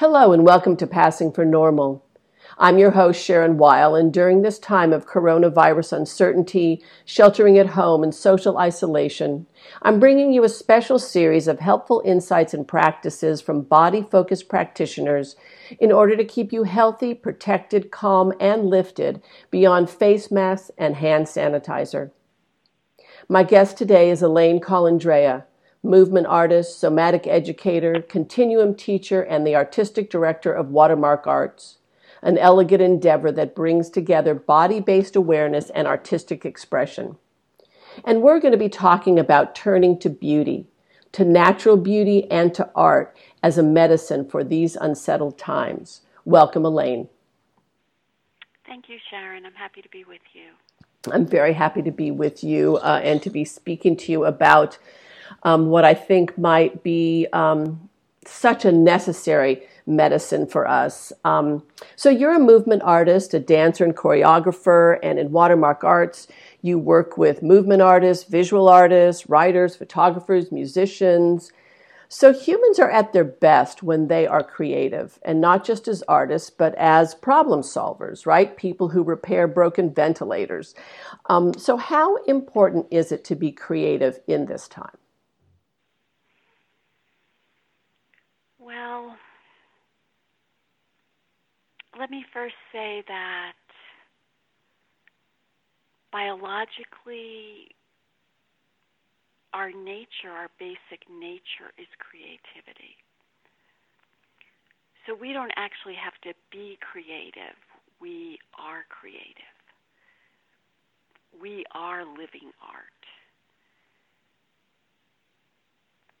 Hello and welcome to Passing for Normal. I'm your host, Sharon Weil, and during this time of coronavirus uncertainty, sheltering at home, and social isolation, I'm bringing you a special series of helpful insights and practices from body focused practitioners in order to keep you healthy, protected, calm, and lifted beyond face masks and hand sanitizer. My guest today is Elaine Colandrea, movement artist, somatic educator, continuum teacher, and the artistic director of Watermark Arts an elegant endeavor that brings together body based awareness and artistic expression. And we're going to be talking about turning to beauty, to natural beauty, and to art as a medicine for these unsettled times. Welcome, Elaine. Thank you, Sharon. I'm happy to be with you. I'm very happy to be with you uh, and to be speaking to you about um, what I think might be um, such a necessary medicine for us. Um, so you're a movement artist, a dancer and choreographer, and in Watermark Arts, you work with movement artists, visual artists, writers, photographers, musicians. So humans are at their best when they are creative, and not just as artists, but as problem solvers, right? People who repair broken ventilators. Um, so, how important is it to be creative in this time? Well, let me first say that biologically, our nature, our basic nature is creativity. So we don't actually have to be creative. We are creative. We are living art.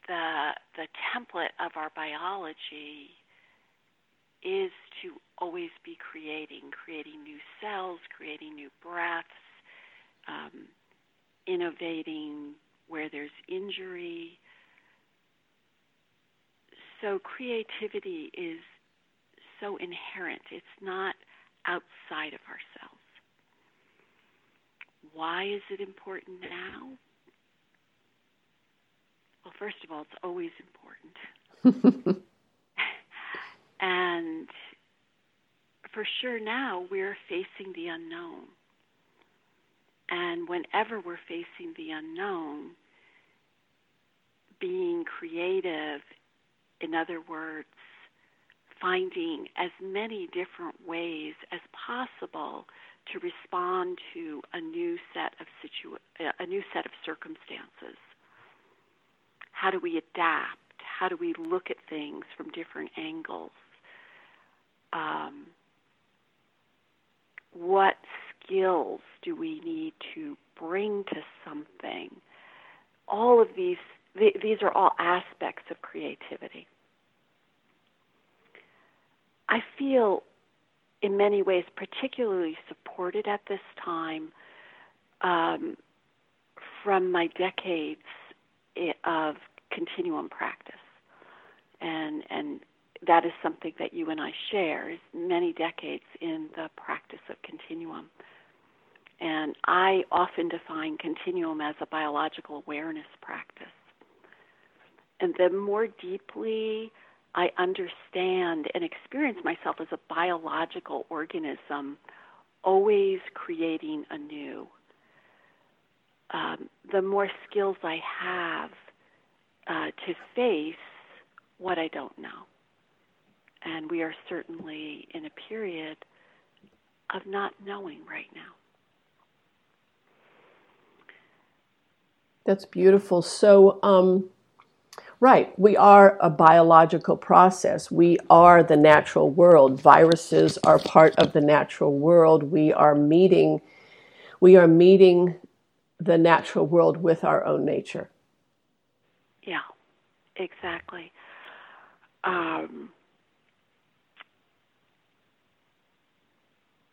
The, the template of our biology is to always be creating, creating new cells, creating new breaths, um, innovating where there's injury. So creativity is so inherent, it's not outside of ourselves. Why is it important now? First of all, it's always important. And for sure now we're facing the unknown. And whenever we're facing the unknown, being creative, in other words, finding as many different ways as possible to respond to a new set of situa- a new set of circumstances. How do we adapt? How do we look at things from different angles? um, what skills do we need to bring to something? All of these, th- these are all aspects of creativity. I feel in many ways particularly supported at this time um, from my decades of continuum practice and and that is something that you and I share is many decades in the practice of continuum. And I often define continuum as a biological awareness practice. And the more deeply I understand and experience myself as a biological organism, always creating anew, um, the more skills I have uh, to face what I don't know. And we are certainly in a period of not knowing right now. That's beautiful. So, um, right, we are a biological process. We are the natural world. Viruses are part of the natural world. We are meeting, we are meeting the natural world with our own nature. Yeah, exactly. Um,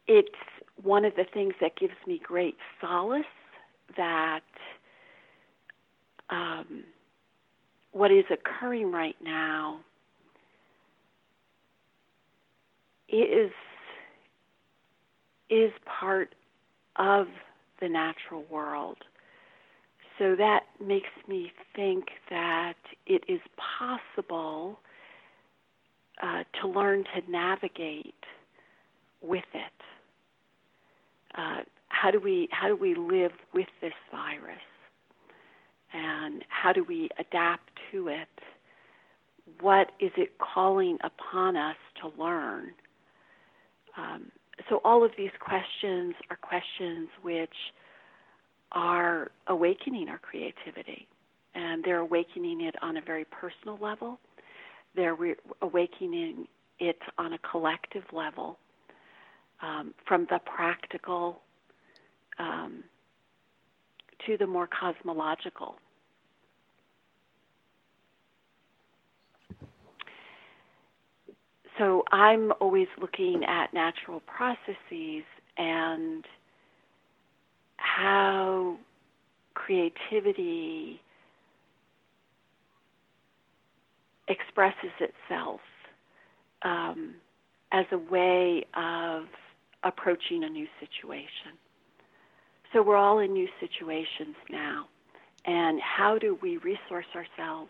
it's one of the things that gives me great solace that um, what is occurring right now is is part of the natural world. So that makes me think that it is possible uh, to learn to navigate with it. Uh, how do we how do we live with this virus, and how do we adapt to it? What is it calling upon us to learn? Um, so all of these questions are questions which are awakening our creativity, and they're awakening it on a very personal level. They're re- awakening it on a collective level, um, from the practical um, to the more cosmological. So I'm always looking at natural processes and how creativity expresses itself um, as a way of approaching a new situation. So we're all in new situations now. And how do we resource ourselves?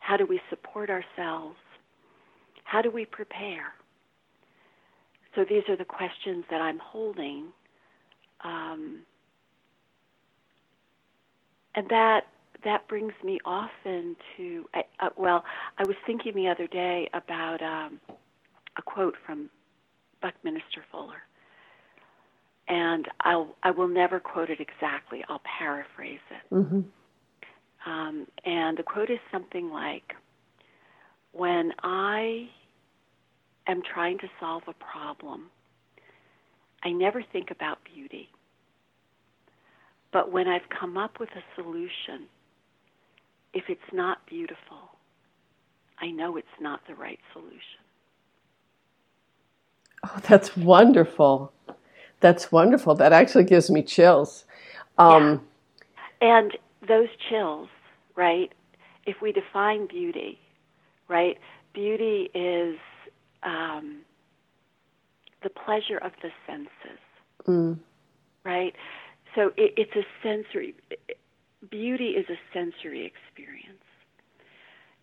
How do we support ourselves? How do we prepare? So these are the questions that I'm holding. Um, and that that brings me often to uh, well, I was thinking the other day about um, a quote from Buckminster Fuller, and I'll I will never quote it exactly. I'll paraphrase it. Mm-hmm. Um, and the quote is something like, "When I am trying to solve a problem, I never think about beauty." But when I've come up with a solution, if it's not beautiful, I know it's not the right solution. Oh, that's wonderful. That's wonderful. That actually gives me chills. Um, yeah. And those chills, right? If we define beauty, right? Beauty is um, the pleasure of the senses, mm. right? So it, it's a sensory beauty is a sensory experience.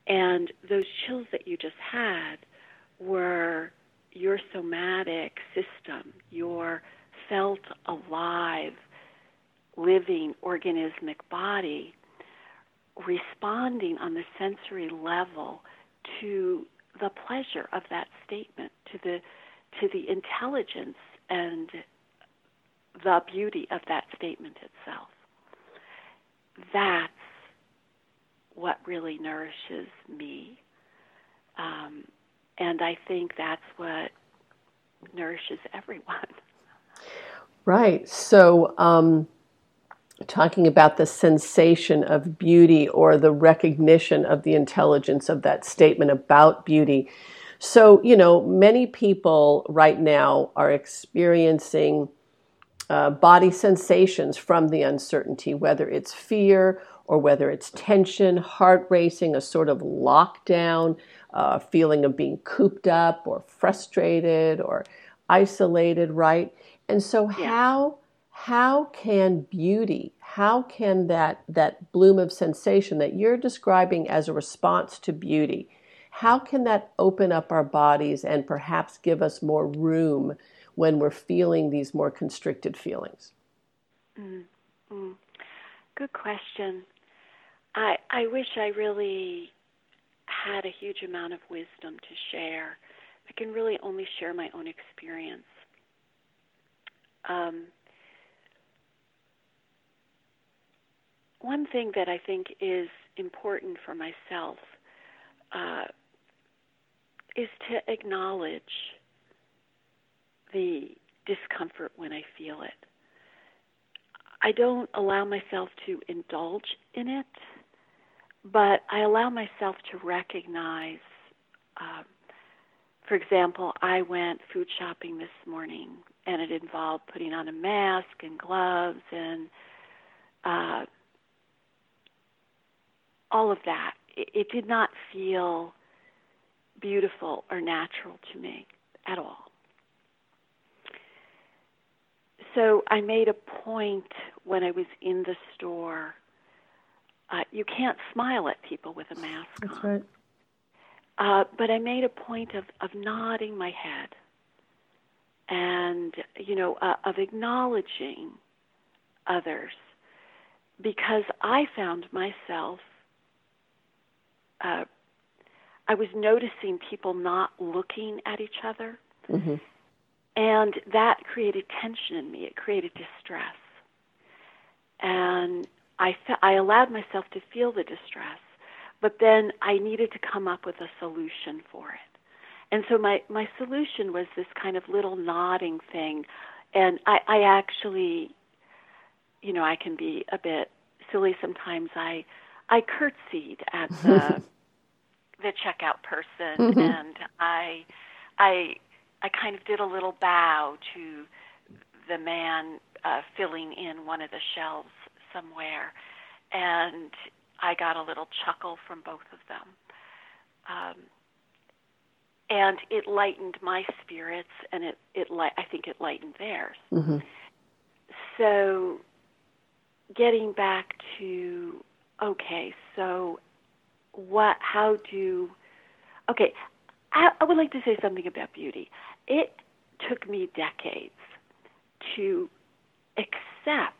And those chills that you just had were your somatic system, your felt alive, living organismic body responding on the sensory level to the pleasure of that statement, to the to the intelligence and the beauty of that statement itself that's what really nourishes me. Um, and I think that's what nourishes everyone. Right. So, um, talking about the sensation of beauty or the recognition of the intelligence of that statement about beauty. So, you know, many people right now are experiencing uh, body sensations from the uncertainty, whether it's fear or whether it's tension, heart racing, a sort of lockdown, uh, feeling of being cooped up or frustrated or isolated, right? And so, yeah. how how can beauty, how can that that bloom of sensation that you're describing as a response to beauty, how can that open up our bodies and perhaps give us more room when we're feeling these more constricted feelings? Mm-hmm. Good question. I I wish I really had a huge amount of wisdom to share. I can really only share my own experience. Um, one thing that I think is important for myself uh, is to acknowledge the discomfort when I feel it. I don't allow myself to indulge in it, but I allow myself to recognize. Um, for example, I went food shopping this morning, and it involved putting on a mask and gloves and uh, all of that. It, it did not feel beautiful or natural to me at all so I made a point when I was in the store. Uh, you can't smile at people with a mask That's on. right. Uh, but I made a point of, of nodding my head and, you know, uh, of acknowledging others because I found myself, uh, I was noticing people not looking at each other. Mm-hmm. And that created tension in me. It created distress. And I, fe- I allowed myself to feel the distress, but then I needed to come up with a solution for it. And so my, my solution was this kind of little nodding thing. And I, I actually, you know, I can be a bit silly sometimes. I, I curtsied at the, the checkout person mm-hmm. and I, I I kind of did a little bow to the man uh, filling in one of the shelves somewhere, and I got a little chuckle from both of them. Um, and it lightened my spirits, and it it li- I think it lightened theirs. Mm-hmm. So, getting back to okay, so what? How do? Okay, I, I would like to say something about beauty. It took me decades to accept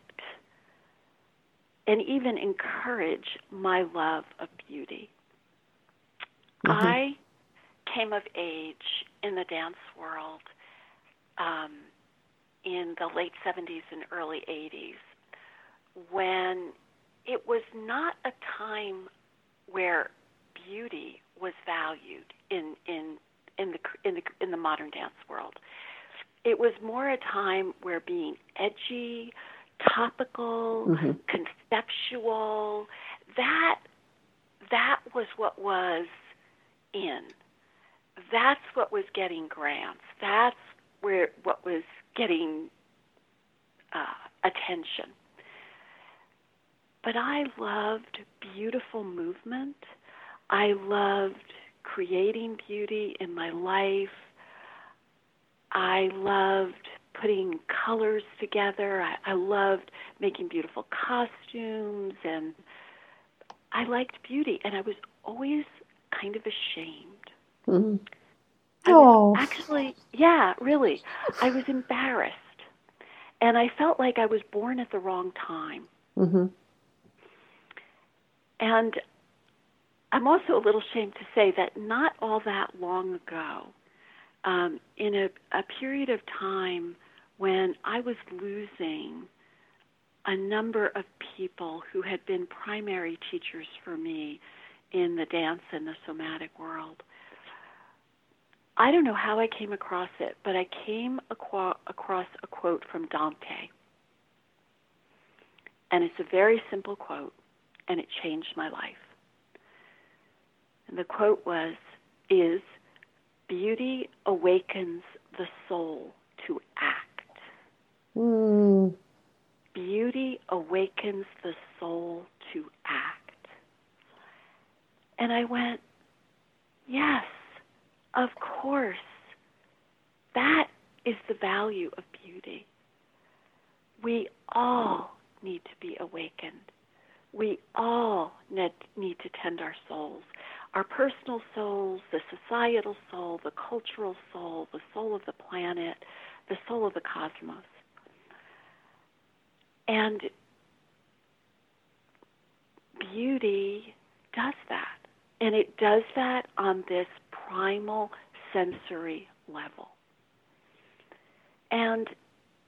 and even encourage my love of beauty. Mm-hmm. I came of age in the dance world um, in the late 70s and early 80s when it was not a time where beauty was valued in, in in the in the in the modern dance world. It was more a time where being edgy, topical, mm-hmm. conceptual, that that was what was in. That's what was getting grants. That's where what was getting uh, attention. But I loved beautiful movement. I loved creating beauty in my life. I loved putting colors together. I, I loved making beautiful costumes, and I liked beauty, and I was always kind of ashamed. Mm-hmm. Oh, actually, yeah, really, I was embarrassed, and I felt like I was born at the wrong time. Mm-hmm. And I'm also a little ashamed to say that not all that long ago, um, in a, a period of time when I was losing a number of people who had been primary teachers for me in the dance and the somatic world. I don't know how I came across it, but I came aqua- across a quote from Dante. And it's a very simple quote, and it changed my life. And the quote was, is beauty awakens the soul to act. Mm. Beauty awakens the soul to act. And I went, yes, of course. That is the value of beauty. We all need to be awakened. We all need, to tend our souls our personal souls, the societal soul, the cultural soul, the soul of the planet, the soul of the cosmos. And beauty does that. And it does that on this primal sensory level. And,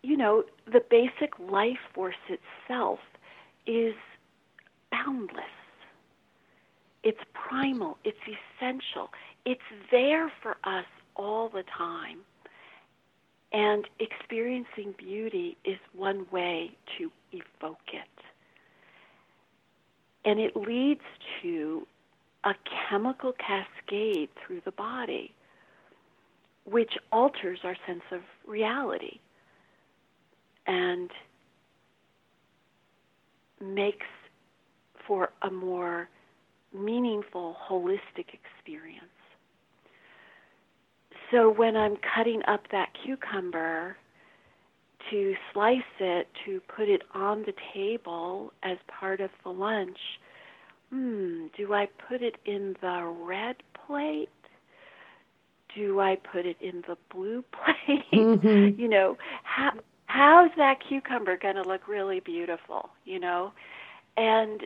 you know, the basic life force itself is boundless. It's primal, it's essential, it's there for us all the time. And experiencing beauty is one way to evoke it. And it leads to a chemical cascade through the body, which alters our sense of reality and makes for a more meaningful, holistic experience. So when I'm cutting up that cucumber to slice it, to put it on the table as part of the lunch, hmm, do I put it in the red plate do I put it in the blue plate? Mm-hmm. you know, how how's that cucumber going to look really beautiful, you know? And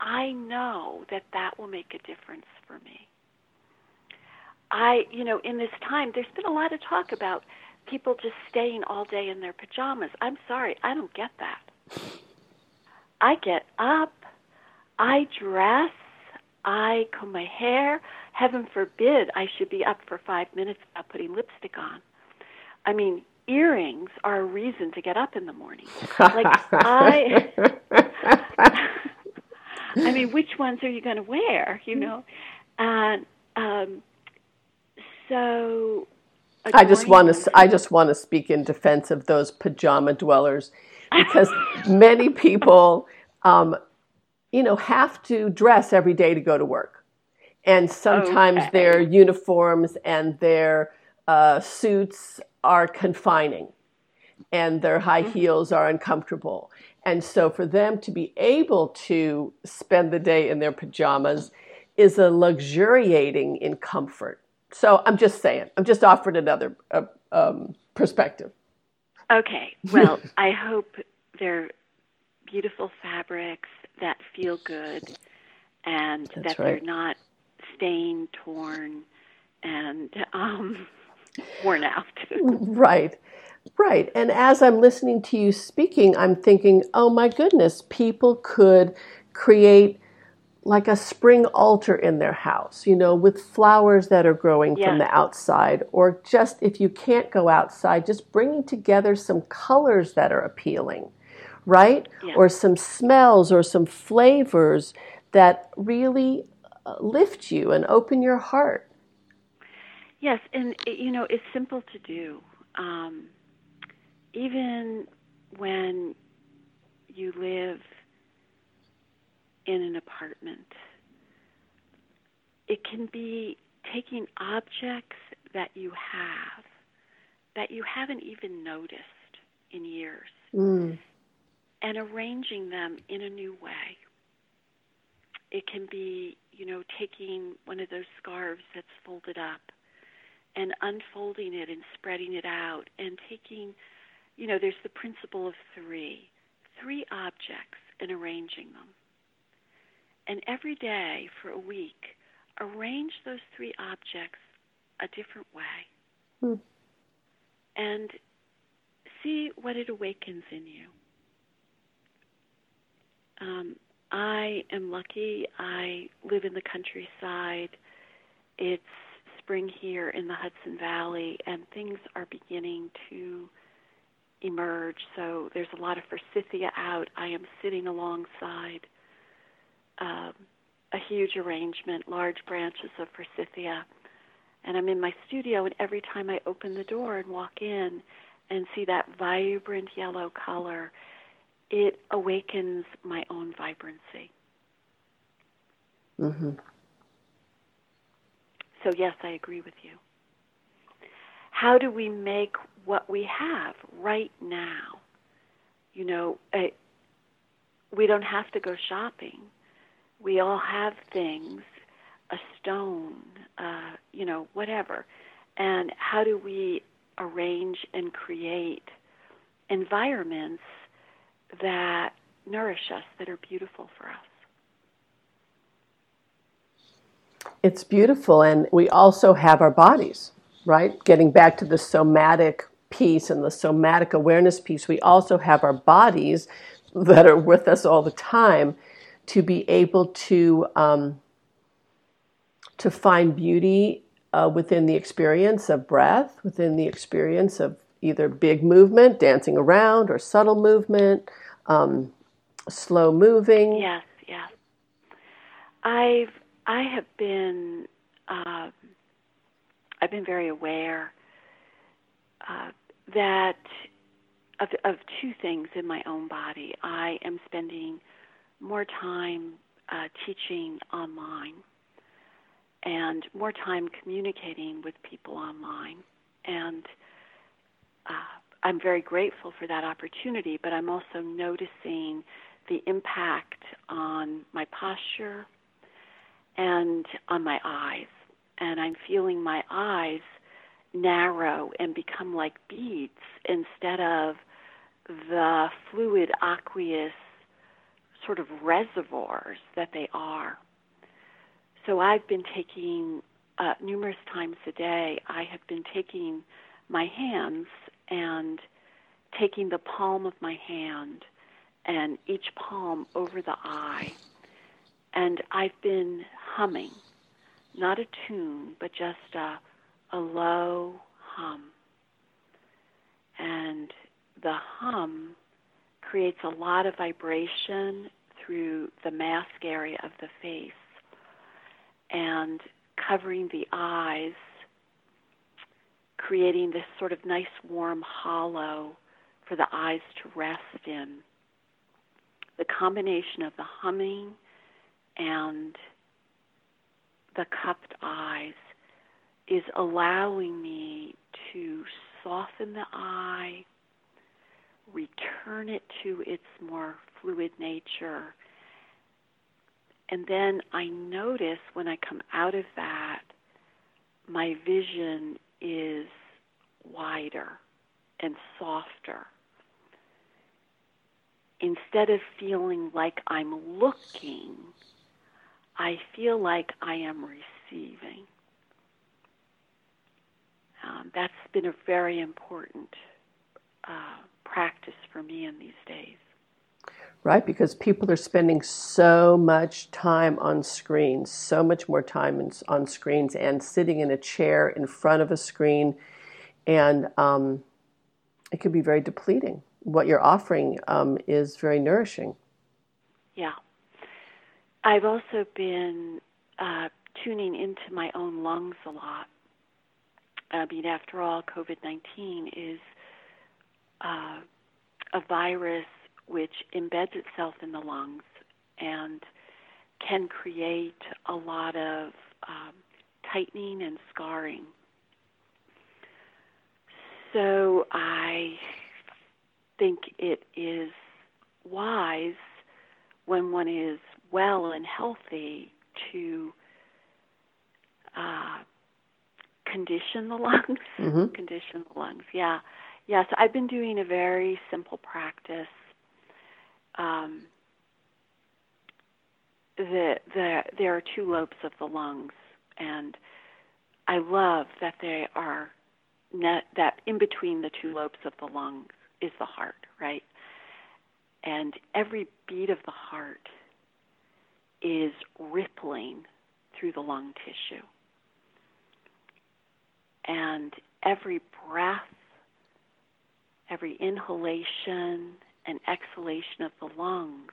I know that that will make a difference for me. I, you know, in this time, there's been a lot of talk about people just staying all day in their pajamas. I'm sorry, I don't get that. I get up, I dress, I comb my hair. Heaven forbid I should be up for five minutes without putting lipstick on. I mean, earrings are a reason to get up in the morning. Like I I mean, which ones are you going to wear, you know? And um so I just want to I just want to speak in defense of those pajama dwellers because many people um, you know have to dress every day to go to work. And sometimes okay. their uniforms and their uh, suits are confining and their high mm-hmm. heels are uncomfortable. And so for them to be able to spend the day in their pajamas is a luxuriating in comfort. So I'm just saying, I'm just offering another uh, um, perspective. Okay. Well, I hope they're beautiful fabrics that feel good and That's that right. they're not stained, torn, and um, worn out. right. Right. And as I'm listening to you speaking, I'm thinking, oh my goodness, people could create like a spring altar in their house, you know, with flowers that are growing from the outside, or just if you can't go outside, just bringing together some colors that are appealing, right? Or some smells or some flavors that really uh, lift you and open your heart. Yes, and you know, it's simple to do. Um, even when you live in an apartment, it can be taking objects that you have that you haven't even noticed in years mm. and arranging them in a new way. It can be, you know, taking one of those scarves that's folded up and unfolding it and spreading it out and taking you know, there's the principle of three three objects and arranging them. And every day for a week, arrange those three objects a different way. Hmm. And see what it awakens in you. Um, I am lucky. I live in the countryside. It's spring here in the Hudson Valley, and things are beginning to emerge. So there's a lot of forsythia out. I am sitting alongside um, a huge arrangement, large branches of forsythia. And I'm in my studio, and every time I open the door and walk in and see that vibrant yellow color, it awakens my own vibrancy. Mm-hmm. So, yes, I agree with you. How do we make what we have right now. You know, we don't have to go shopping. We all have things, a stone, uh, you know, whatever. And how do we arrange and create environments that nourish us, that are beautiful for us? It's beautiful, and we also have our bodies, right? Getting back to the somatic piece and the somatic awareness piece, we also have our bodies that are with us all the time to be able to um, to find beauty uh, within the experience of breath, within the experience of either big movement, dancing around, or subtle movement, um, slow moving. Yes, yes. I've I have been uh, I've been very aware uh, that of, of two things in my own body. I am spending more time uh, teaching online and more time communicating with people online. And uh, I'm very grateful for that opportunity, but I'm also noticing the impact on my posture and on my eyes. And I'm feeling my eyes narrow and become like beads instead of the fluid aqueous sort of reservoirs that they are. So I've been taking uh, numerous times a day, I have been taking my hands and taking the palm of my hand and each palm over the eye. And I've been humming, not a tune, but just a, a low hum. And the hum creates a lot of vibration through the mask area of the face and covering the eyes, creating this sort of nice warm hollow for the eyes to rest in. The combination of the humming and the cupped eyes is allowing me to soften the eye, return it to its more fluid nature. And then I notice when I come out of that, my vision is wider and softer. Instead of feeling like I'm looking, I feel like I am receiving. Um, that's been a very important uh, practice for me in these days. Right, because people are spending so much time on screens, so much more time in, on screens, and sitting in a chair in front of a screen, and um, it can be very depleting. What you're offering um, is very nourishing. Yeah. I've also been uh, tuning into my own lungs a lot. I mean, after all, COVID 19 is uh, a virus which embeds itself in the lungs and can create a lot of um, tightening and scarring. So I think it is wise when one is well and healthy to uh, condition the lungs. Mm-hmm. condition the lungs, yeah. Yeah, so I've been doing a very simple practice. Um, the, the, there are two lobes of the lungs, and I love that they are net, that in between the two lobes of the lungs is the heart, right? And every beat of the heart is rippling through the lung tissue. And every breath every inhalation and exhalation of the lungs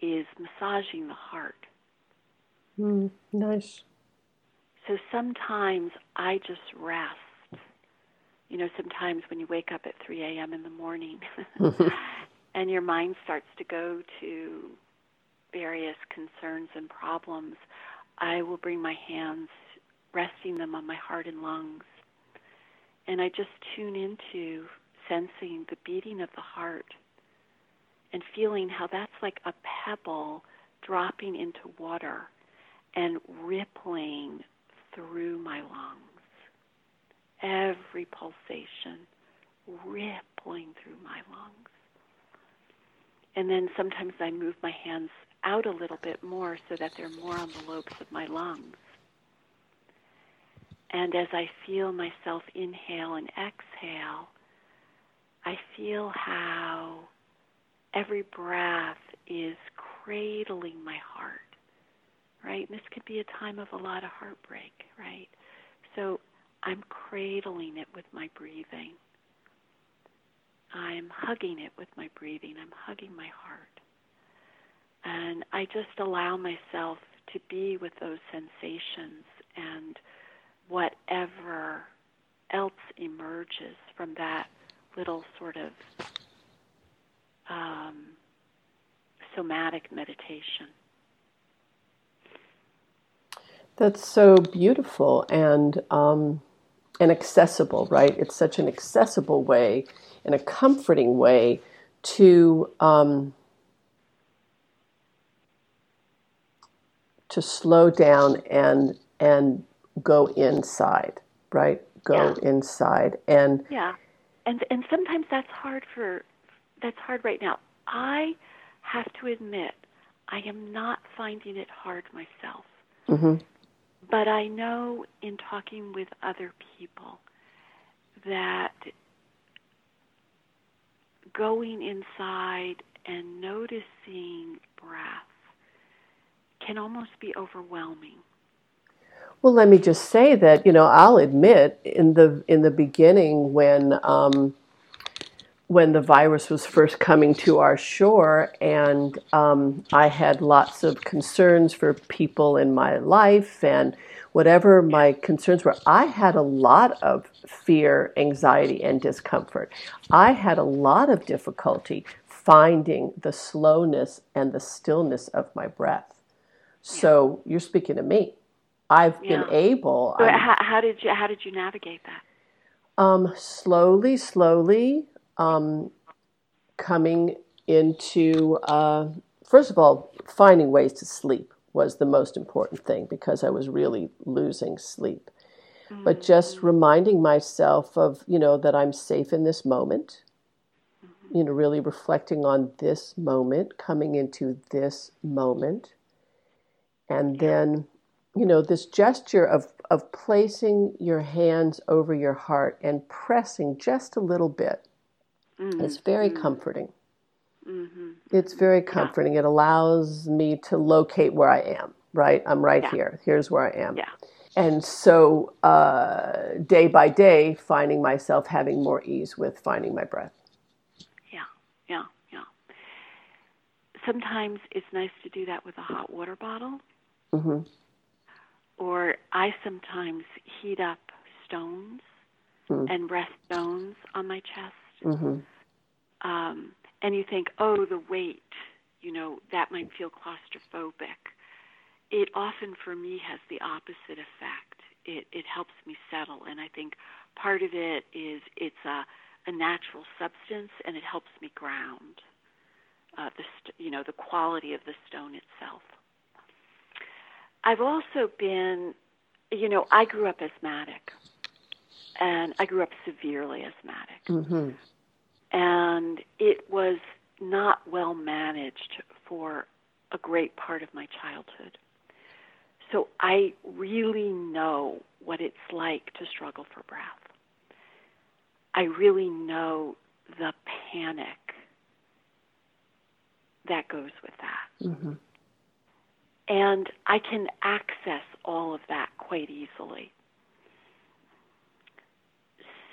is massaging the heart. Mm, nice. So sometimes I just rest. You know, sometimes when you wake up at 3 a.m. in the morning and your mind starts to go to various concerns and problems, I will bring my hands, resting them on my heart and lungs. And I just tune into sensing the beating of the heart and feeling how that's like a pebble dropping into water and rippling through my lungs. Every pulsation rippling through my lungs. And then sometimes I move my hands out a little bit more so that they're more on the lobes of my lungs. And as I feel myself inhale and exhale, I feel how every breath is cradling my heart, right? And this could be a time of a lot of heartbreak, right? So I'm cradling it with my breathing. I'm hugging it with my breathing. I'm hugging my heart. And I just allow myself to be with those sensations and whatever else emerges from that little sort of um, somatic meditation. That's so beautiful and um, and accessible, right? It's such an accessible way and a comforting way to um, to slow down and and go inside, right? go Yeah. inside. And Yeah, and and sometimes that's hard for that's hard right now. I have to admit, I am not finding it hard myself. mhm, But I know in talking with other people that going inside and noticing breath can almost be overwhelming. Well, let me just say that you know I'll admit in the in the beginning when um, when the virus was first coming to our shore, and um, I had lots of concerns for people in my life and whatever my concerns were. I had a lot of fear, anxiety, and discomfort. I had a lot of difficulty finding the slowness and the stillness of my breath. So you're speaking to me. I've been able. So how, how did you how did you navigate that? um, slowly, slowly um, coming into, uh, first of all, finding ways to sleep was the most important thing because I was really losing sleep. But just reminding myself of, you know, that I'm safe in this moment, you know, really reflecting on this moment, coming into this moment. And then, you know, this gesture of, of placing your hands over your heart and pressing just a little bit Mm-hmm. is very comforting. hmm It's very comforting. It allows me to locate where I am, right? I'm right Yeah. here. Here's where I am. Yeah. And so, uh, day by day, finding myself having more ease with finding my breath. Yeah, yeah, yeah. Sometimes it's nice to do that with a hot water bottle, hmm or I sometimes heat up stones Mm. and rest stones on my chest. hmm Um, and you think, oh, the weight, you know, that might feel claustrophobic. It often, for me, has the opposite effect. It it helps me settle, and I think part of it is it's a a natural substance, and it helps me ground. Uh, the st- you know the quality of the stone itself. I've also been, you know, I grew up asthmatic, and I grew up severely asthmatic hmm and it was not well managed for a great part of my childhood. So I really know what it's like to struggle for breath. I really know the panic that goes with that. hmm And I can access all of that quite easily.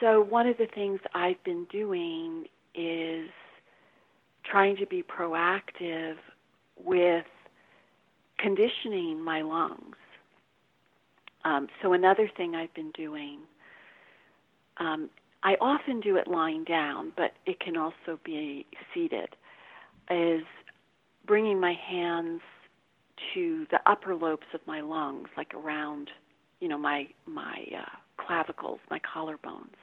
So, one of the things I've been doing is trying to be proactive with conditioning my lungs. Um, so, another thing I've been doing, um, I often do it lying down, but it can also be seated, is bringing my hands to the upper lobes of my lungs, like around, you know, my my uh, clavicles, my collarbones.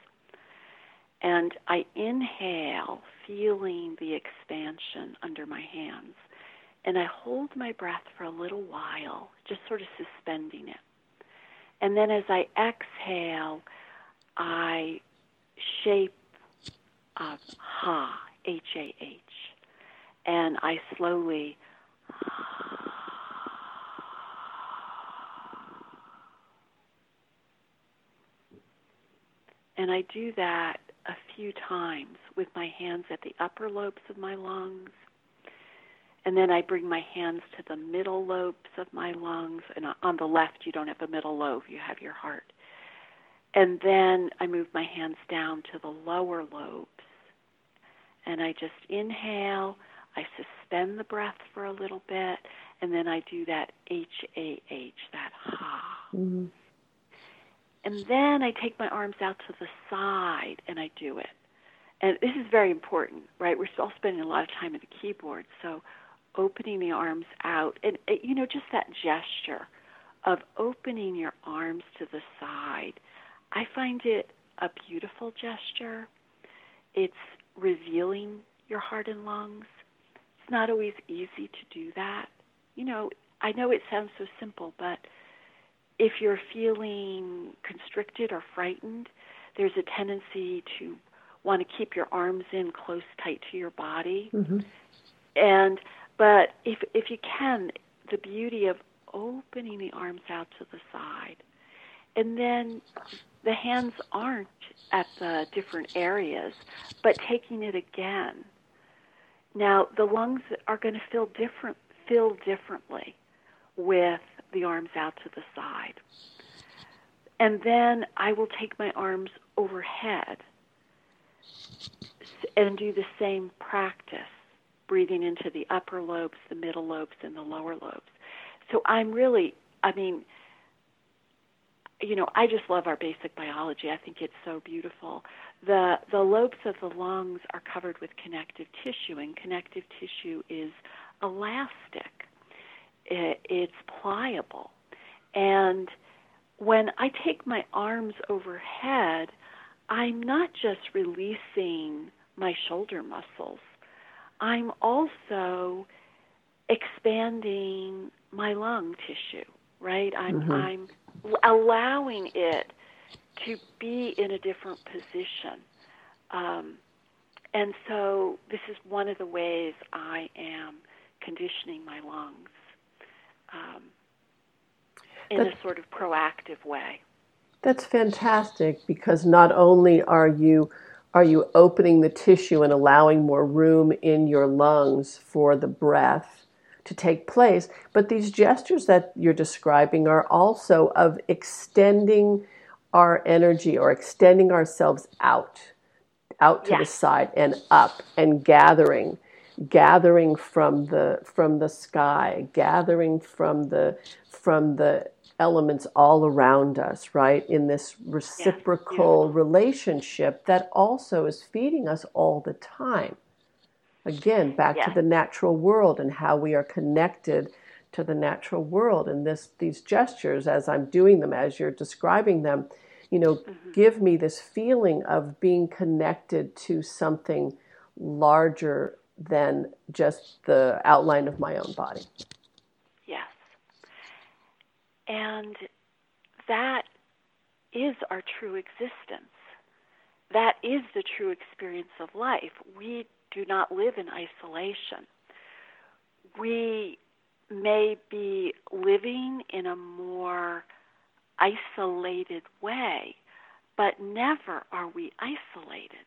And I inhale, feeling the expansion under my hands. And I hold my breath for a little while, just sort of suspending it. And then as I exhale, I shape uh, ha, H A H. And I slowly and I do that a few times with my hands at the upper lobes of my lungs. And then I bring my hands to the middle lobes of my lungs. And on the left, you don't have a middle lobe, you have your heart. And then I move my hands down to the lower lobes. And I just inhale, I suspend the breath for a little bit, and then I do that H A H, that ha. hmm And then I take my arms out to the side and I do it. And this is very important, right? We're all spending a lot of time at the keyboard, so opening the arms out and uh, you know just that gesture of opening your arms to the side. I find it a beautiful gesture. It's revealing your heart and lungs. It's not always easy to do that. You know, I know it sounds so simple, but if you're feeling constricted or frightened, there's a tendency to want to keep your arms in close tight to your body. Mm-hmm. And but if if you can, the beauty of opening the arms out to the side. And then the hands aren't at the different areas, but taking it again. Now the lungs are going to feel different feel differently with the arms out to the side. And then I will take my arms overhead and do the same practice, breathing into the upper lobes, the middle lobes, and the lower lobes. So I'm really, I mean, you know, I just love our basic biology. I think it's so beautiful. The the lobes of the lungs are covered with connective tissue, and connective tissue is elastic. It, it's pliable, and when I take my arms overhead, I'm not just releasing my shoulder muscles, I'm also expanding my lung tissue, right? I'm, mm-hmm. I'm allowing it to be in a different position. Um, and so this is one of the ways I am conditioning my lungs. Um, in a sort of proactive way. That's fantastic because not only are you are you opening the tissue and allowing more room in your lungs for the breath to take place, but these gestures that you're describing are also of extending our energy or extending ourselves out out to yes. the side and up and gathering gathering from the from the sky gathering from the from the elements all around us, right? In this reciprocal yeah, relationship that also is feeding us all the time. Again, back yeah. to the natural world and how we are connected to the natural world. And this these gestures, as I'm doing them, as you're describing them, you know, mm-hmm. give me this feeling of being connected to something larger than just the outline of my own body. Yes. And that is our true existence. That is the true experience of life. We do not live in isolation. We may be living in a more isolated way, but never are we isolated.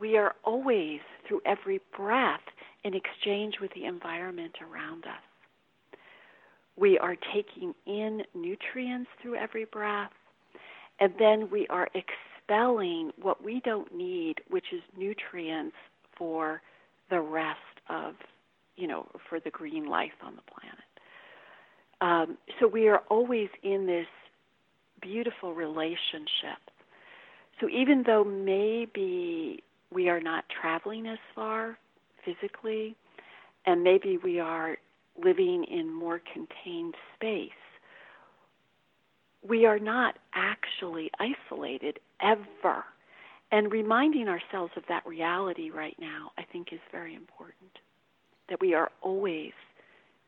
We are always, through every breath, in exchange with the environment around us. We are taking in nutrients through every breath, and then we are expelling what we don't need, which is nutrients for the rest of, you know, for the green life on the planet. Um, so we are always in this beautiful relationship. So even though maybe we are not traveling as far physically, and maybe we are living in more contained space, we are not actually isolated ever. And reminding ourselves of that reality right now, I think, is very important. That we are always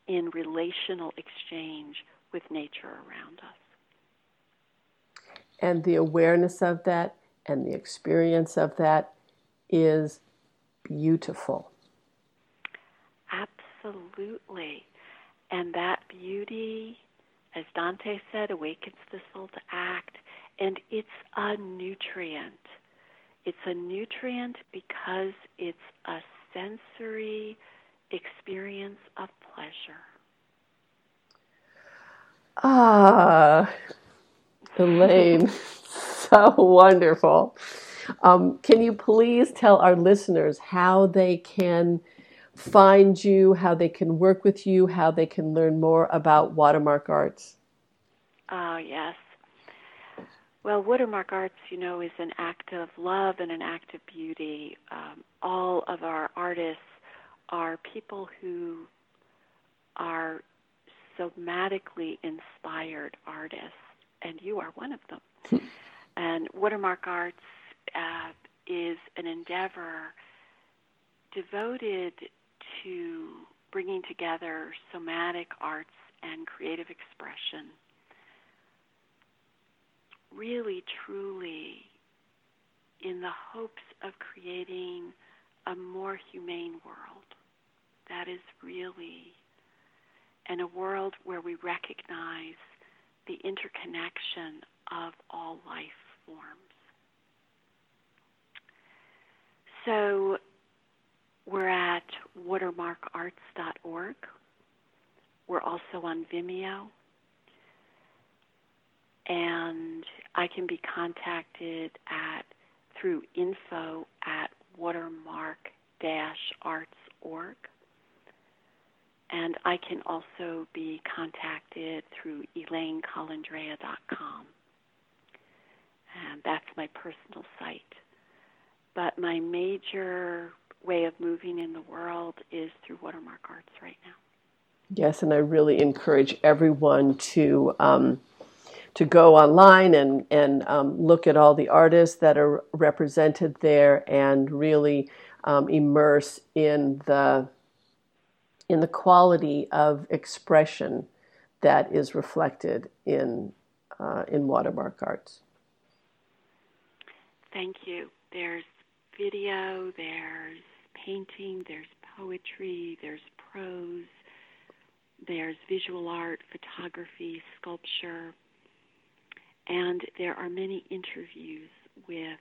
in relational exchange with nature around us. And the awareness of that and the experience of that is beautiful. Absolutely. And that beauty, as Dante said, awakens the soul to act. And it's a nutrient. It's a nutrient because it's a sensory experience of pleasure. Ah, Elaine, so wonderful. Um, can you please tell our listeners how they can find you, how they can work with you, how they can learn more about Watermark Arts? Oh, yes. Well, Watermark Arts, you know, is an act of love and an act of beauty. Um, all of our artists are people who are somatically inspired artists, and you are one of them. and Watermark Arts uh, is an endeavor devoted to bringing together somatic arts and creative expression, really, truly in the hopes of creating a more humane world. That is really, and a world where we recognize the interconnection of all life forms. So we're at watermarkarts.org. We're also on Vimeo. And I can be contacted at through info at watermark-arts.org. And I can also be contacted through elainecolandrea.com. And that's my personal site. But my major way of moving in the world is through Watermark Arts right now. Yes, and I really encourage everyone to um, to go online and and um, look at all the artists that are represented there, and really um, immerse in the in the quality of expression that is reflected in uh, in Watermark Arts. Thank you. There's video, there's painting, there's poetry, there's prose, there's visual art, photography, sculpture, and there are many interviews with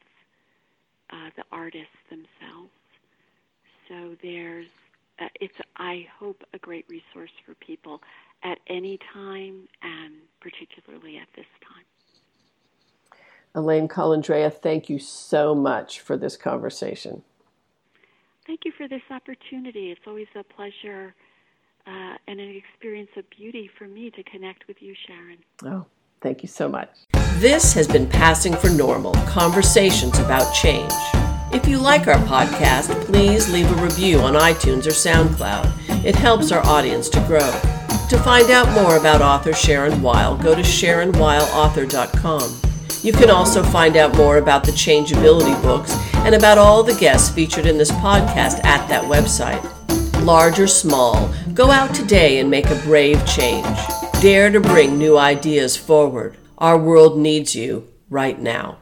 uh, the artists themselves. So there's, uh, it's, I hope, a great resource for people at any time and particularly at this time. Elaine Colandrea, thank you so much for this conversation. Thank you for this opportunity. It's always a pleasure uh, and an experience of beauty for me to connect with you, Sharon. Oh, thank you so much. This has been Passing for Normal Conversations about Change. If you like our podcast, please leave a review on iTunes or SoundCloud. It helps our audience to grow. To find out more about author Sharon Weil, go to SharonWeilAuthor.com. You can also find out more about the Changeability books and about all the guests featured in this podcast at that website. Large or small, go out today and make a brave change. Dare to bring new ideas forward. Our world needs you right now.